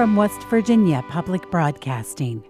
from West Virginia Public Broadcasting.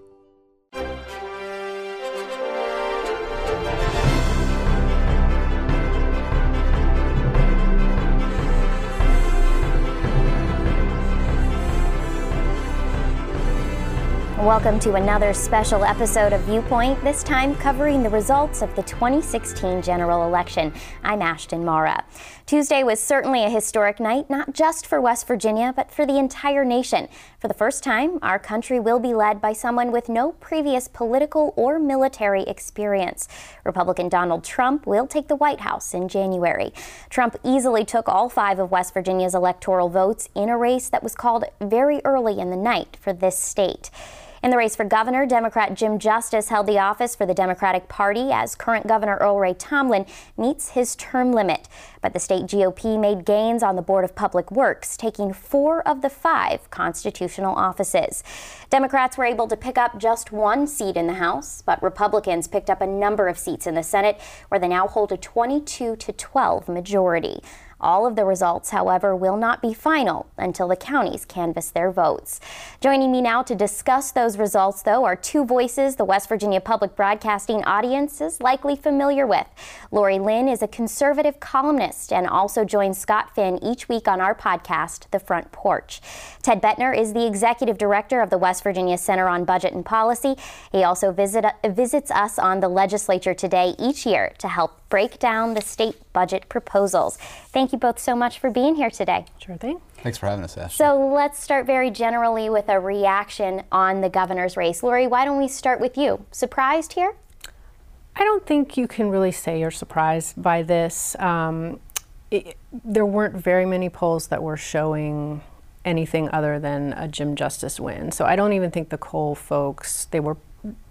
Welcome to another special episode of Viewpoint, this time covering the results of the 2016 general election. I'm Ashton Marra. Tuesday was certainly a historic night, not just for West Virginia, but for the entire nation. For the first time, our country will be led by someone with no previous political or military experience. Republican Donald Trump will take the White House in January. Trump easily took all five of West Virginia's electoral votes in a race that was called very early in the night for this state. In the race for governor, Democrat Jim Justice held the office for the Democratic Party as current Governor Earl Ray Tomblin meets his term limit. But the state GOP made gains on the Board of Public Works, taking four of the five constitutional offices. Democrats were able to pick up just one seat in the House, but Republicans picked up a number of seats in the Senate, where they now hold a 22 to 12 majority. All of the results, however, will not be final until the counties canvass their votes. Joining me now to discuss those results, though, are two voices the West Virginia Public Broadcasting audience is likely familiar with. Laurie Lin is a conservative columnist and also joins Scott Finn each week on our podcast, The Front Porch. Ted Boettner is the executive director of the West Virginia Center on Budget and Policy. He also visit, visits us on the legislature today each year to help break down the state budget proposals. Thank you both so much for being here today. Sure thing. Thanks for having us, Ash. So let's start very generally with a reaction on the governor's race. Laurie, why don't we start with you? Surprised here? I don't think you can really say you're surprised by this. Um, it, there weren't very many polls that were showing anything other than a Jim Justice win. So I don't even think the Cole folks, they were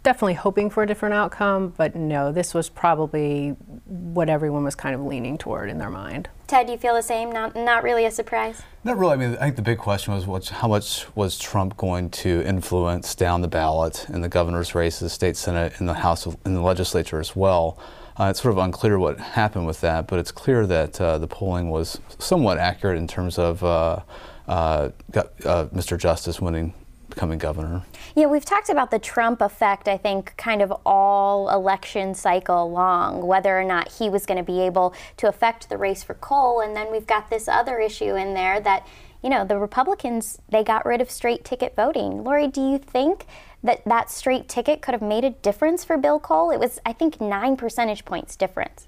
definitely hoping for a different outcome, but no, this was probably what everyone was kind of leaning toward in their mind. Ted, do you feel the same? Not, not really a surprise? Not really. I mean, I think the big question was what, how much was Trump going to influence down the ballot in the governor's race, the state senate, in the House, in the legislature as well. Uh, it's sort of unclear what happened with that, but it's clear that uh, the polling was somewhat accurate in terms of uh, uh got, uh, Mr. Justice winning becoming governor. Yeah, we've talked about the Trump effect, I think, kind of all election cycle long, whether or not he was going to be able to affect the race for Cole. And then we've got this other issue in there that, you know, the Republicans, they got rid of straight ticket voting. Laurie, do you think that that straight ticket could have made a difference for Bill Cole? It was, I think, nine percentage points difference.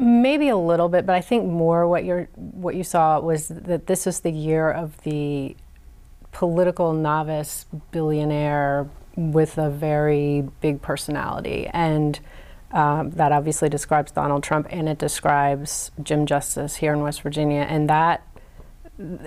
Maybe a little bit, but I think more what you what you saw was that this was the year of the political novice billionaire with a very big personality. And um, that obviously describes Donald Trump and it describes Jim Justice here in West Virginia. And that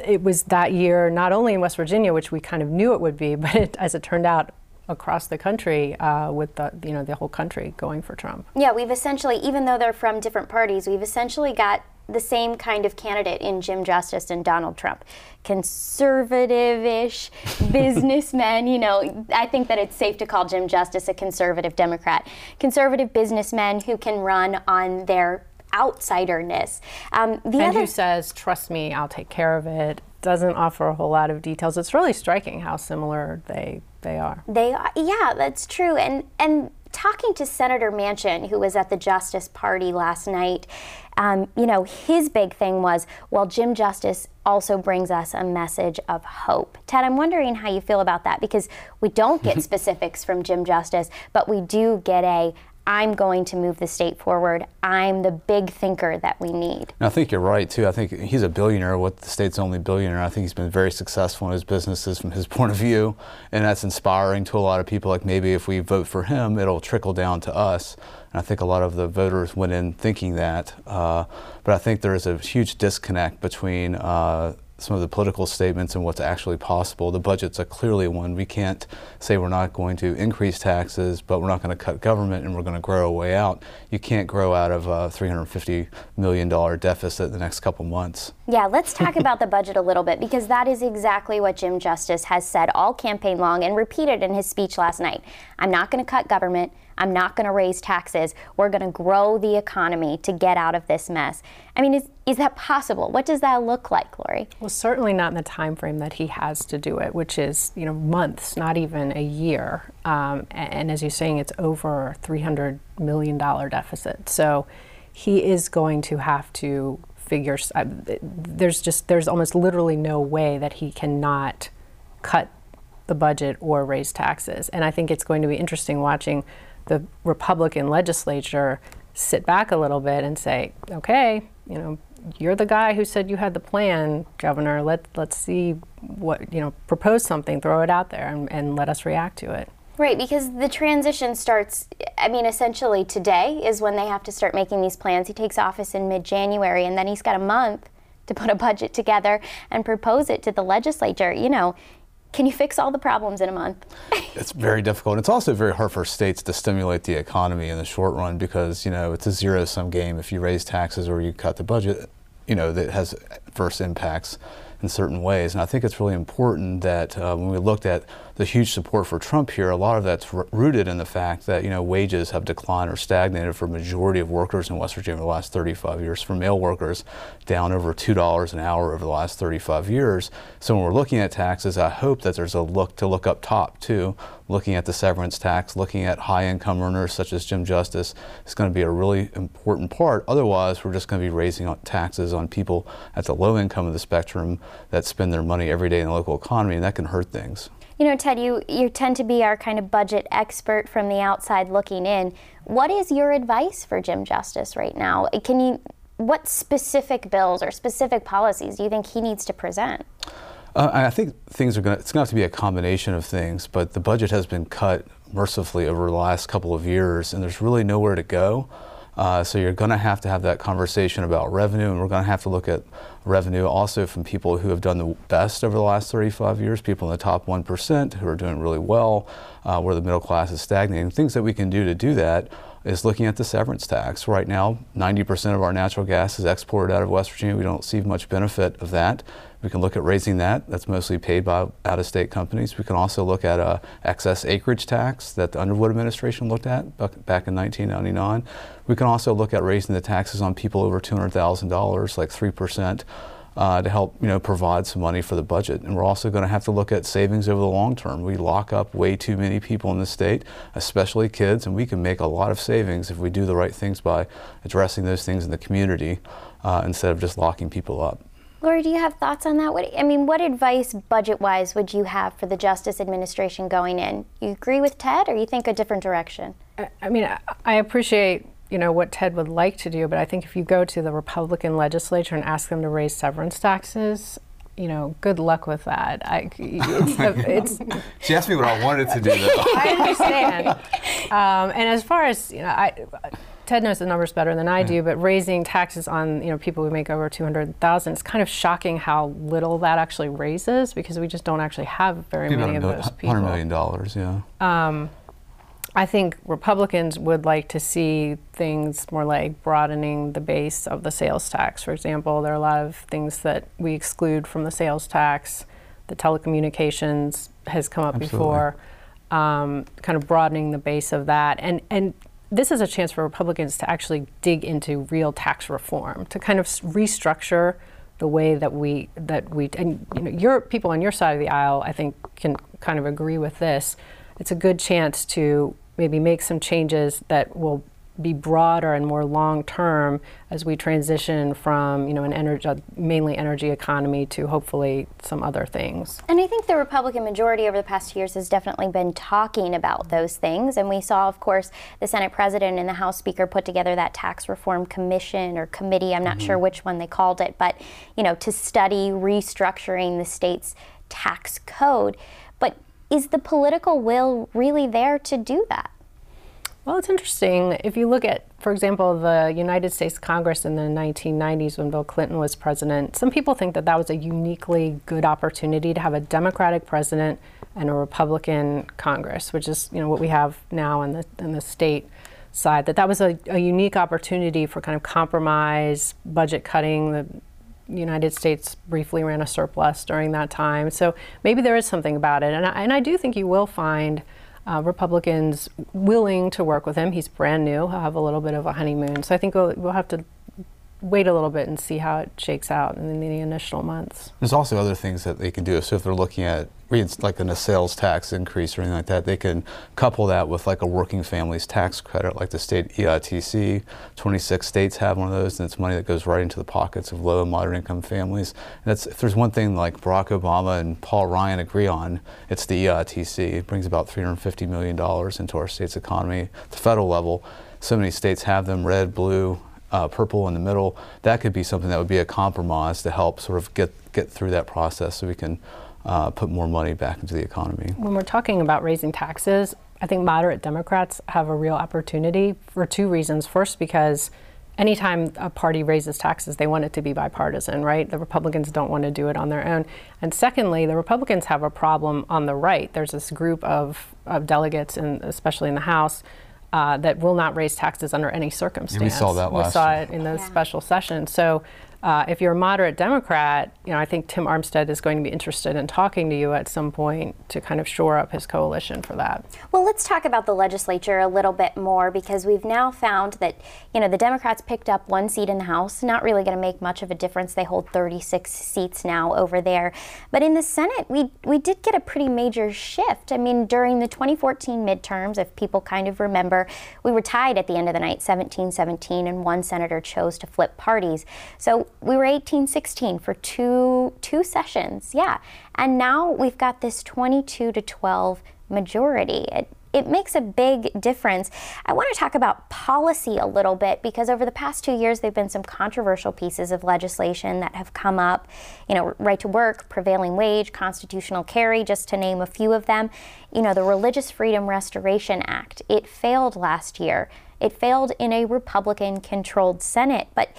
it was that year, not only in West Virginia, which we kind of knew it would be, but it, as it turned out, across the country uh, with the you know the whole country going for Trump. Yeah, we've essentially, even though they're from different parties, we've essentially got the same kind of candidate in Jim Justice and Donald Trump. Conservative ish businessmen, you know, I think that it's safe to call Jim Justice a conservative Democrat. Conservative businessmen who can run on their outsiderness. Um, and other- who says, trust me, I'll take care of it, doesn't offer a whole lot of details. It's really striking how similar they they are. They are, yeah, that's true. And and talking to Senator Manchin, who was at the Justice Party last night, um, you know, his big thing was, well, Jim Justice also brings us a message of hope. Ted, I'm wondering how you feel about that because we don't get specifics from Jim Justice, but we do get a I'm going to move the state forward. I'm the big thinker that we need. And I think you're right, too. I think he's a billionaire, what the state's only billionaire. I think he's been very successful in his businesses from his point of view, and that's inspiring to a lot of people. Like maybe if we vote for him, it'll trickle down to us. And I think a lot of the voters went in thinking that. Uh, but I think there is a huge disconnect between uh, some of the political statements and what's actually possible. The budget's a clearly one. We can't say we're not going to increase taxes, but we're not going to cut government and we're going to grow a way out. You can't grow out of a $350 million deficit in the next couple months. Yeah, let's talk about the budget a little bit because that is exactly what Jim Justice has said all campaign long and repeated in his speech last night. I'm not going to cut government. I'm not going to raise taxes. We're going to grow the economy to get out of this mess. I mean, is, is that possible? What does that look like, Laurie? Well, certainly not in the time frame that he has to do it, which is you know months, not even a year. Um, and, and as you're saying, it's over 300 million dollar deficit. So he is going to have to figure. Uh, there's just there's almost literally no way that he cannot cut the budget or raise taxes. And I think it's going to be interesting watching the Republican legislature sit back a little bit and say, okay, you know, you're the guy who said you had the plan, Governor. Let let's see what you know. Propose something, throw it out there, and, and let us react to it. Right, because the transition starts. I mean, essentially today is when they have to start making these plans. He takes office in mid-January, and then he's got a month to put a budget together and propose it to the legislature. You know, can you fix all the problems in a month? it's very difficult. It's also very hard for states to stimulate the economy in the short run because, you know, it's a zero sum game. If you raise taxes or you cut the budget, you know, that has adverse impacts in certain ways. And I think it's really important that uh, when we looked at the huge support for Trump here, a lot of that's rooted in the fact that you know wages have declined or stagnated for a majority of workers in West Virginia over the last 35 years. For male workers, down over two dollars an hour over the last 35 years. So when we're looking at taxes, I hope that there's a look to look up top too, looking at the severance tax, looking at high-income earners such as Jim Justice is going to be a really important part. Otherwise, we're just going to be raising taxes on people at the low income of the spectrum that spend their money every day in the local economy, and that can hurt things. You know, Ted, you, you tend to be our kind of budget expert from the outside looking in. What is your advice for Jim Justice right now? Can you, what specific bills or specific policies do you think he needs to present? Uh, I think things are going to, it's going to have to be a combination of things, but the budget has been cut mercifully over the last couple of years, and there's really nowhere to go. Uh, so you're going to have to have that conversation about revenue, and we're going to have to look at revenue also from people who have done the best over the last 35 years, people in the top 1% who are doing really well, uh, where the middle class is stagnating. Things that we can do to do that is looking at the severance tax. Right now, 90% of our natural gas is exported out of West Virginia. We don't see much benefit of that. We can look at raising that. That's mostly paid by out-of-state companies. We can also look at a excess acreage tax that the Underwood administration looked at back in 1999. We can also look at raising the taxes on people over $200,000, like 3%. Uh, to help you know provide some money for the budget. And we're also going to have to look at savings over the long term. We lock up way too many people in the state, especially kids, and we can make a lot of savings if we do the right things by addressing those things in the community uh, instead of just locking people up. Laurie, do you have thoughts on that? What, I mean, what advice, budget-wise, would you have for the Justice Administration going in? You agree with Ted, or you think a different direction? I, I mean, I appreciate you know what Ted would like to do, but I think if you go to the Republican legislature and ask them to raise severance taxes, you know, good luck with that. I, it's, it's she asked me what I wanted to do, though. I understand. Um, and as far as you know, I Ted knows the numbers better than I do, but raising taxes on you know people who make over two hundred thousand, it's kind of shocking how little that actually raises because we just don't actually have very many of those people. Hundred million dollars, yeah. Um, I think Republicans would like to see things more like broadening the base of the sales tax. For example, there are a lot of things that we exclude from the sales tax. The telecommunications has come up Absolutely. before. Um, kind of broadening the base of that, and and this is a chance for Republicans to actually dig into real tax reform, to kind of restructure the way that we that we and you know your people on your side of the aisle, I think, can kind of agree with this. It's a good chance to maybe make some changes that will be broader and more long term as we transition from you know an energy mainly energy economy to hopefully some other things. And I think the Republican majority over the past years has definitely been talking about those things and we saw of course the Senate president and the House speaker put together that tax reform commission or committee I'm not mm-hmm. sure which one they called it but you know to study restructuring the state's tax code is the political will really there to do that? Well, it's interesting. If you look at, for example, the United States Congress in the 1990s when Bill Clinton was president, some people think that that was a uniquely good opportunity to have a Democratic president and a Republican Congress, which is you know what we have now in the in the state side. That that was a, a unique opportunity for kind of compromise, budget cutting. The United States briefly ran a surplus during that time, so maybe there is something about it, and I, and I do think you will find uh, Republicans willing to work with him. He's brand new. He'll have a little bit of a honeymoon. So I think we'll, we'll have to wait a little bit and see how it shakes out in the initial months. There's also other things that they can do. So if they're looking at like in a sales tax increase or anything like that, they can couple that with like a working families tax credit, like the state EITC. 26 states have one of those, and it's money that goes right into the pockets of low and moderate income families. And that's if there's one thing like Barack Obama and Paul Ryan agree on, it's the EITC. It brings about 350 million dollars into our state's economy at the federal level. So many states have them: red, blue, uh, purple in the middle. That could be something that would be a compromise to help sort of get get through that process, so we can uh, put more money back into the economy. When we're talking about raising taxes, I think moderate Democrats have a real opportunity for two reasons. First, because anytime a party raises taxes, they want it to be bipartisan, right? The Republicans don't want to do it on their own. And secondly, the Republicans have a problem on the right. There's this group of, of delegates, and especially in the House, uh, that will not raise taxes under any circumstance. Yeah, we saw that last We saw it in the yeah. special session. So uh, if you're a moderate Democrat, you know, I think Tim Armstead is going to be interested in talking to you at some point to kind of shore up his coalition for that. Well, let's talk about the legislature a little bit more because we've now found that, you know, the Democrats picked up one seat in the House, not really going to make much of a difference. They hold 36 seats now over there. But in the Senate, we, we did get a pretty major shift. I mean, during the 2014 midterms, if people kind of remember, we were tied at the end of the night 17 17, and one senator chose to flip parties. So we were 18 16 for two two sessions yeah. And now we've got this 22 to 12 majority. It, it makes a big difference. I want to talk about policy a little bit because over the past two years, there have been some controversial pieces of legislation that have come up. You know, right to work, prevailing wage, constitutional carry, just to name a few of them. You know, the Religious Freedom Restoration Act, it failed last year. It failed in a Republican controlled Senate. But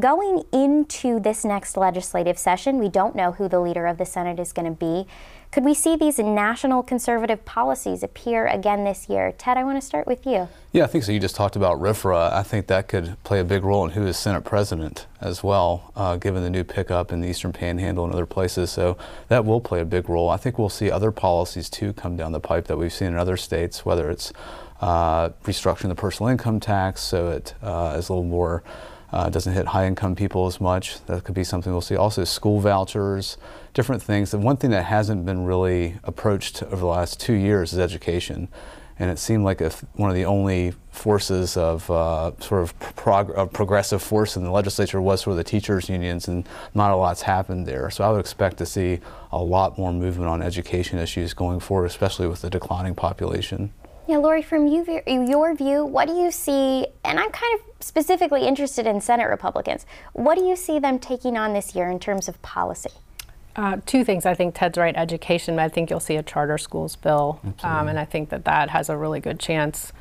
Going into this next legislative session, we don't know who the leader of the Senate is going to be. Could we see these national conservative policies appear again this year? Ted, I want to start with you. Yeah, I think so. You just talked about RFRA. I think that could play a big role in who is Senate president as well, uh, given the new pickup in the Eastern Panhandle and other places. So that will play a big role. I think we'll see other policies too come down the pipe that we've seen in other states, whether it's uh, restructuring the personal income tax so it uh, is a little more uh, doesn't hit high income people as much. That could be something we'll see. Also, school vouchers, different things. The one thing that hasn't been really approached over the last two years is education. And it seemed like if one of the only forces of uh, sort of prog- progressive force in the legislature was sort of the teachers' unions, and not a lot's happened there. So I would expect to see a lot more movement on education issues going forward, especially with the declining population. Yeah, Laurie, from you, your view, what do you see? And I'm kind of specifically interested in Senate Republicans. What do you see them taking on this year in terms of policy? Uh, two things. I think Ted's right. Education. I think you'll see a charter schools bill, um, and I think that that has a really good chance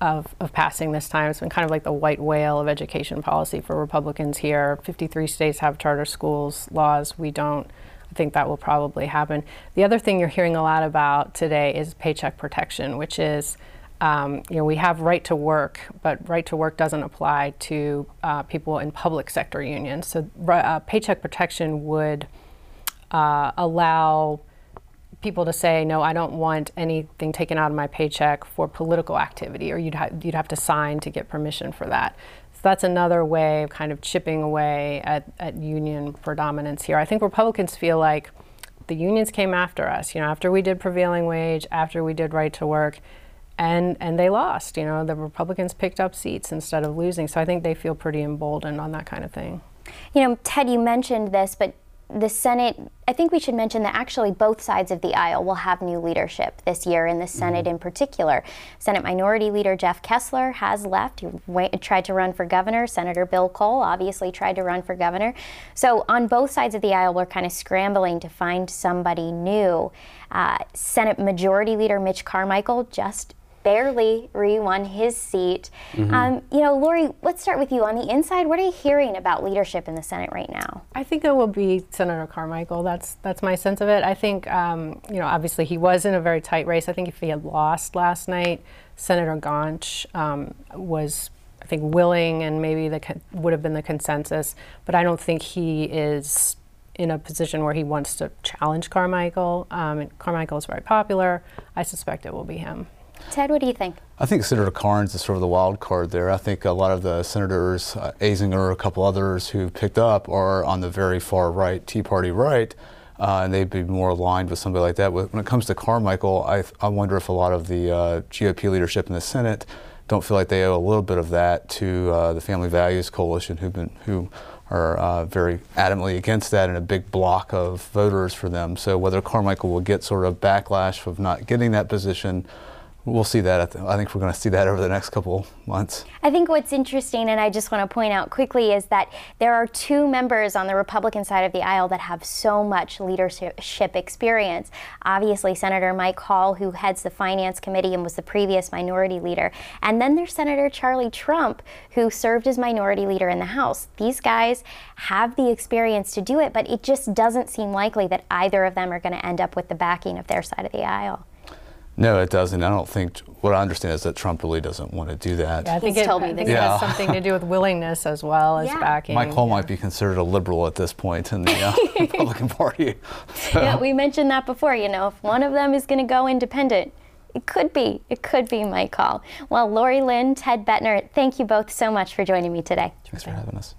of, of passing this time. It's been kind of like the white whale of education policy for Republicans here. 53 states have charter schools laws. We don't think that will probably happen. The other thing you're hearing a lot about today is paycheck protection, which is um, you know, we have right to work, but right to work doesn't apply to uh, people in public sector unions. So, uh, paycheck protection would uh, allow people to say, no, I don't want anything taken out of my paycheck for political activity, or you'd, ha- you'd have to sign to get permission for that that's another way of kind of chipping away at, at union predominance here. I think Republicans feel like the unions came after us, you know, after we did prevailing wage, after we did right to work, and and they lost. You know, the Republicans picked up seats instead of losing. So I think they feel pretty emboldened on that kind of thing. You know, Ted, you mentioned this, but the Senate, I think we should mention that actually both sides of the aisle will have new leadership this year, in the Senate mm-hmm. in particular. Senate Minority Leader Jeff Kessler has left. He went, tried to run for governor. Senator Bill Cole obviously tried to run for governor. So on both sides of the aisle, we're kind of scrambling to find somebody new. Uh, Senate Majority Leader Mitch Carmichael just barely re-won his seat. Mm-hmm. Um, you know, Laurie, let's start with you. On the inside, what are you hearing about leadership in the Senate right now? I think it will be Senator Carmichael. That's that's my sense of it. I think, um, you know, obviously he was in a very tight race. I think if he had lost last night, Senator Gaunch um, was I think willing and maybe the con- would have been the consensus, but I don't think he is in a position where he wants to challenge Carmichael. Um, Carmichael is very popular. I suspect it will be him. Ted, what do you think? I think Senator Karnes is sort of the wild card there. I think a lot of the senators, uh, Azinger, a couple others who picked up, are on the very far right, Tea Party right, uh, and they'd be more aligned with somebody like that. When it comes to Carmichael, I, I wonder if a lot of the uh, GOP leadership in the Senate don't feel like they owe a little bit of that to uh, the Family Values Coalition, who've been who are uh, very adamantly against that and a big block of voters for them. So whether Carmichael will get sort of backlash of not getting that position we'll see that. The, I think we're going to see that over the next couple months. I think what's interesting, and I just want to point out quickly, is that there are two members on the Republican side of the aisle that have so much leadership experience. Obviously, Senator Mike Hall, who heads the Finance Committee and was the previous minority leader. And then there's Senator Charlie Trump, who served as minority leader in the House. These guys have the experience to do it, but it just doesn't seem likely that either of them are going to end up with the backing of their side of the aisle. No, it doesn't. I don't think. What I understand is that Trump really doesn't want to do that. Yeah, I think, it, I think it, has something to do with willingness as well as yeah. backing. Mike Hall yeah. might be considered a liberal at this point in the uh, Republican Party. So. Yeah, we mentioned that before. You know, if one of them is going to go independent, it could be. It could be Mike Hall. Well, Laurie Lin, Ted Boettner, thank you both so much for joining me today. Thanks for having us.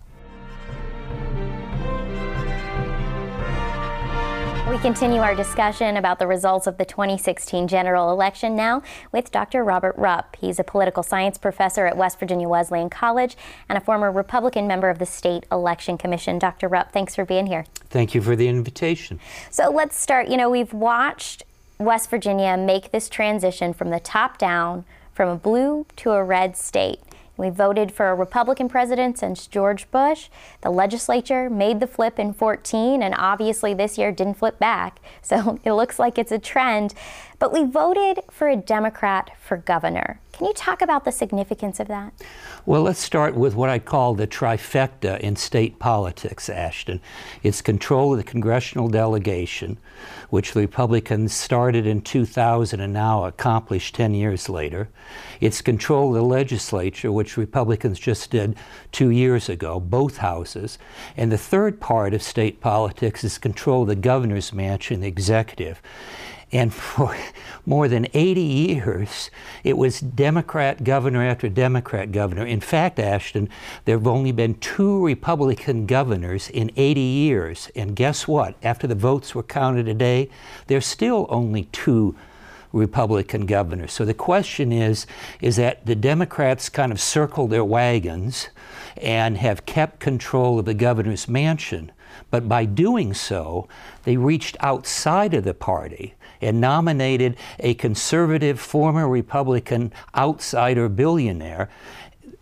We continue our discussion about the results of the 2016 general election now with Dr. Robert Rupp. He's a political science professor at West Virginia Wesleyan College and a former Republican member of the State Election Commission. Dr. Rupp, thanks for being here. Thank you for the invitation. So let's start. You know, we've watched West Virginia make this transition from the top down from a blue to a red state. We voted for a Republican president since George Bush. The legislature made the flip in 14, and obviously this year didn't flip back. So it looks like it's a trend. But we voted for a Democrat for governor. Can you talk about the significance of that? Well, let's start with what I call the trifecta in state politics, Ashton. It's control of the congressional delegation, which the Republicans started in 2000 and now accomplished 10 years later. It's control of the legislature, which Republicans just did two years ago, both houses. And the third part of state politics is control of the governor's mansion, the executive. And for more than 80 years, it was Democrat governor after Democrat governor. In fact, Ashton, there have only been two Republican governors in 80 years. And guess what? After the votes were counted today, there's still only two Republican governors. So the question is, is that the Democrats kind of circle their wagons and have kept control of the governor's mansion. But by doing so, they reached outside of the party and nominated a conservative former Republican outsider billionaire.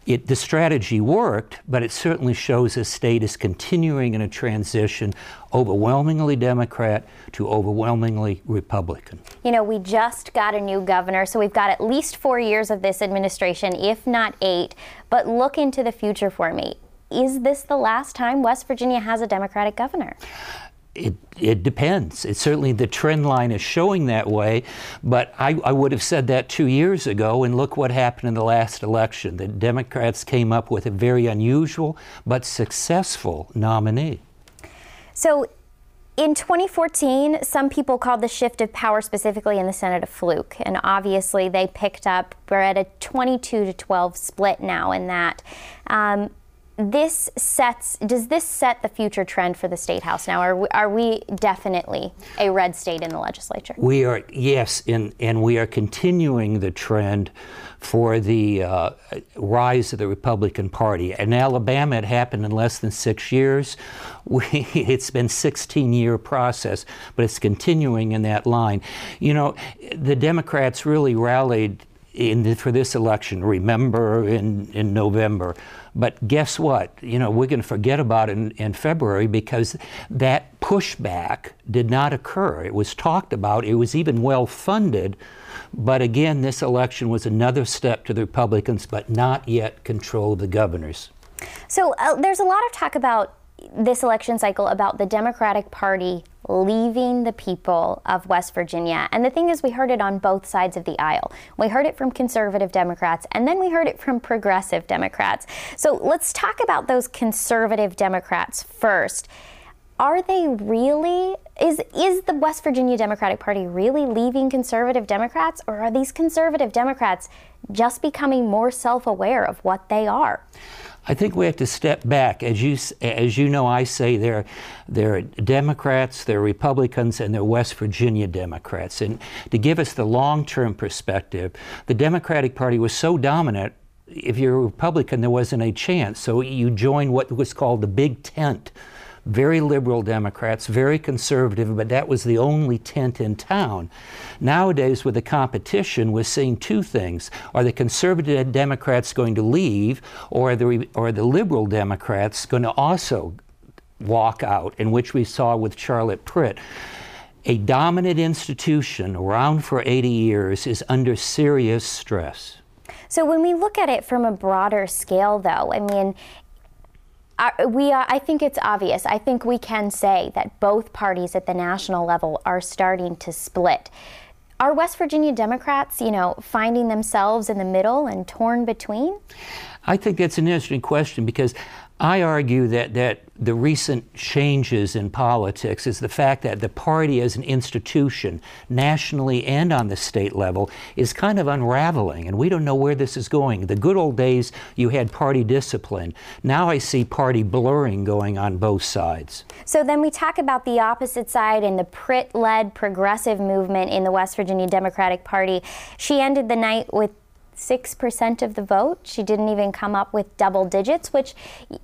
It, the strategy worked, but it certainly shows the state is continuing in a transition overwhelmingly Democrat to overwhelmingly Republican. You know, we just got a new governor, so we've got at least four years of this administration, if not eight. But look into the future for me. Is this the last time West Virginia has a Democratic governor? It, it depends. It certainly the trend line is showing that way, but I, I, would have said that two years ago, and look what happened in the last election. The Democrats came up with a very unusual but successful nominee. So, in 2014, some people called the shift of power specifically in the Senate a fluke, and obviously they picked up. We're at a 22 to 12 split now in that. Um, this sets does this set the future trend for the state house now are we, are we definitely a red state in the legislature we are yes and and we are continuing the trend for the uh, rise of the Republican Party. In Alabama, it happened in less than six years. We, it's been 16 year process, but it's continuing in that line. You know, the Democrats really rallied the, for this election. Remember in in November but guess what? You know, we're going to forget about it in, in February because that pushback did not occur. It was talked about, it was even well funded. But again, this election was another step to the Republicans, but not yet control of the governors. So uh, there's a lot of talk about this election cycle about the Democratic Party leaving the people of West Virginia. And the thing is, we heard it on both sides of the aisle. We heard it from conservative Democrats, and then we heard it from progressive Democrats. So let's talk about those conservative Democrats first. Are they really is is the West Virginia Democratic Party really leaving conservative Democrats or are these conservative Democrats just becoming more self-aware of what they are? I think we have to step back. As you, as you know, I say there, there are Democrats, there are Republicans, and there are West Virginia Democrats. And to give us the long term perspective, the Democratic Party was so dominant, if you're a Republican, there wasn't a chance. So you joined what was called the Big Tent very liberal Democrats, very conservative, but that was the only tent in town. Nowadays, with the competition, we're seeing two things. Are the conservative Democrats going to leave, or are the, or are the liberal Democrats going to also walk out, in which we saw with Charlotte Pritt? A dominant institution around for 80 years is under serious stress. So, when we look at it from a broader scale, though, I mean, we are, I think it's obvious. I think we can say that both parties at the national level are starting to split. Are West Virginia Democrats, you know, finding themselves in the middle and torn between? I think that's an interesting question because I argue that, that the recent changes in politics is the fact that the party as an institution, nationally and on the state level, is kind of unraveling, and we don't know where this is going. The good old days, you had party discipline. Now I see party blurring going on both sides. So then we talk about the opposite side and the Pritt led progressive movement in the West Virginia Democratic Party. She ended the night with 6% of the vote. She didn't even come up with double digits, which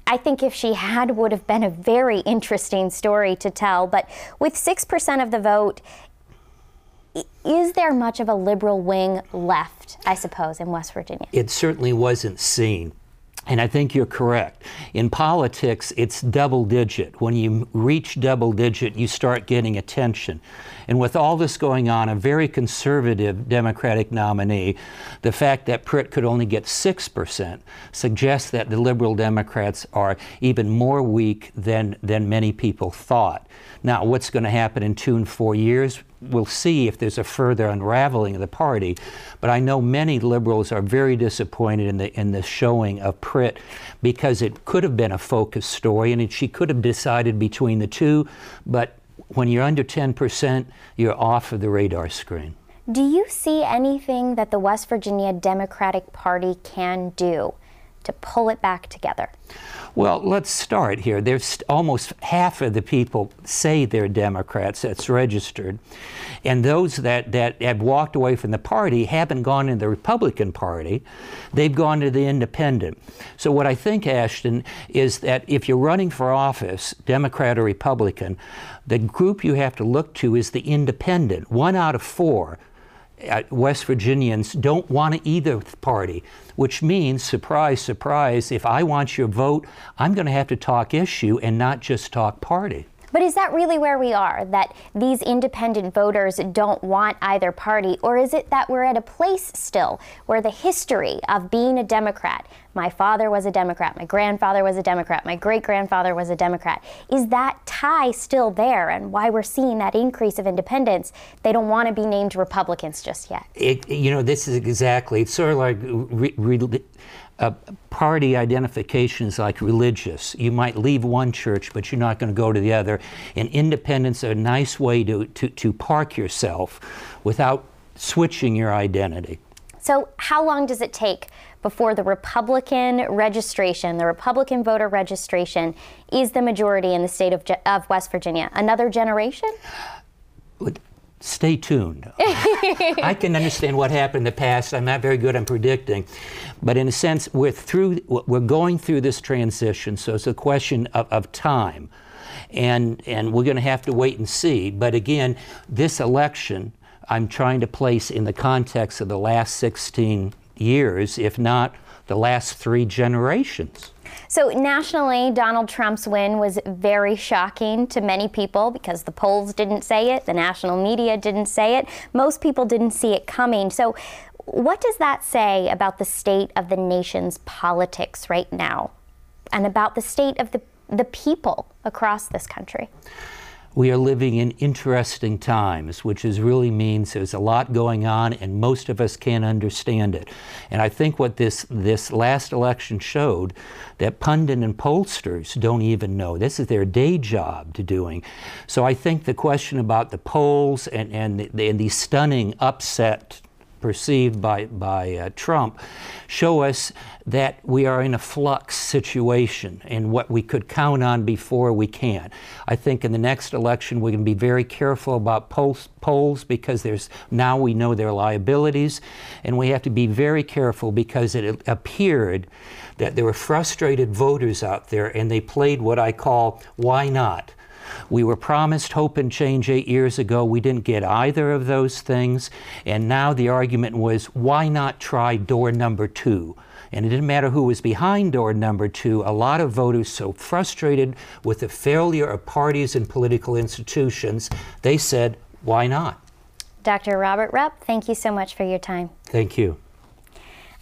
I think if she had would have been a very interesting story to tell. But with 6% of the vote, is there much of a liberal wing left, I suppose, in West Virginia? It certainly wasn't seen. And I think you're correct. In politics, it's double digit. When you reach double digit, you start getting attention. And with all this going on, a very conservative Democratic nominee, the fact that Pritt could only get 6% suggests that the liberal Democrats are even more weak than, than many people thought. Now, what's going to happen in two and four years? We'll see if there's a further unraveling of the party. But I know many liberals are very disappointed in the, in the showing of Pritt because it could have been a focus story and she could have decided between the two. But when you're under 10%, you're off of the radar screen. Do you see anything that the West Virginia Democratic Party can do to pull it back together? Well, let's start here. There's almost half of the people say they're Democrats that's registered. And those that, that have walked away from the party haven't gone to the Republican Party, they've gone to the independent. So, what I think, Ashton, is that if you're running for office, Democrat or Republican, the group you have to look to is the independent. One out of four Uh, West Virginians don't want either party, which means, surprise, surprise, if I want your vote, I'm going to have to talk issue and not just talk party. But is that really where we are? That these independent voters don't want either party? Or is it that we're at a place still where the history of being a Democrat, my father was a Democrat, my grandfather was a Democrat, my great grandfather was a Democrat, is that tie still there? And why we're seeing that increase of independence? They don't want to be named Republicans just yet. It, you know, this is exactly, it's sort of like re, re, uh, party identification is like religious. You might leave one church, but you're not going to go to the other. And independence is a nice way to, to, to park yourself without switching your identity. So, how long does it take before the Republican registration, the Republican voter registration, is the majority in the state of, of West Virginia? Another generation? Stay tuned. I can understand what happened in the past. I'm not very good at predicting, but in a sense, we're through. We're going through this transition, so it's a question of, of time, and and we're going to have to wait and see. But again, this election, I'm trying to place in the context of the last 16 years, if not the last three generations. So, nationally, Donald Trump's win was very shocking to many people because the polls didn't say it, the national media didn't say it, most people didn't see it coming. So, what does that say about the state of the nation's politics right now and about the state of the, the people across this country? We are living in interesting times, which is really means there's a lot going on and most of us can't understand it. And I think what this, this last election showed that pundit and pollsters don't even know. This is their day job to doing. So I think the question about the polls and, and, the, and the stunning upset perceived by, by uh, Trump show us that we are in a flux situation and what we could count on before we can't. I think in the next election we're going to be very careful about polls, polls because there's now we know their liabilities and we have to be very careful because it appeared that there were frustrated voters out there and they played what I call why not we were promised hope and change eight years ago. We didn't get either of those things. And now the argument was why not try door number two? And it didn't matter who was behind door number two. A lot of voters so frustrated with the failure of parties and political institutions, they said, why not? Dr. Robert Rupp, thank you so much for your time. Thank you.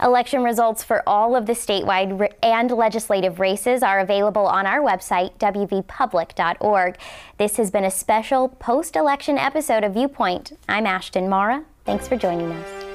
Election results for all of the statewide and legislative races are available on our website, wvpublic.org. This has been a special post election episode of Viewpoint. I'm Ashton Marra. Thanks for joining us.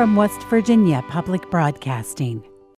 From West Virginia Public Broadcasting.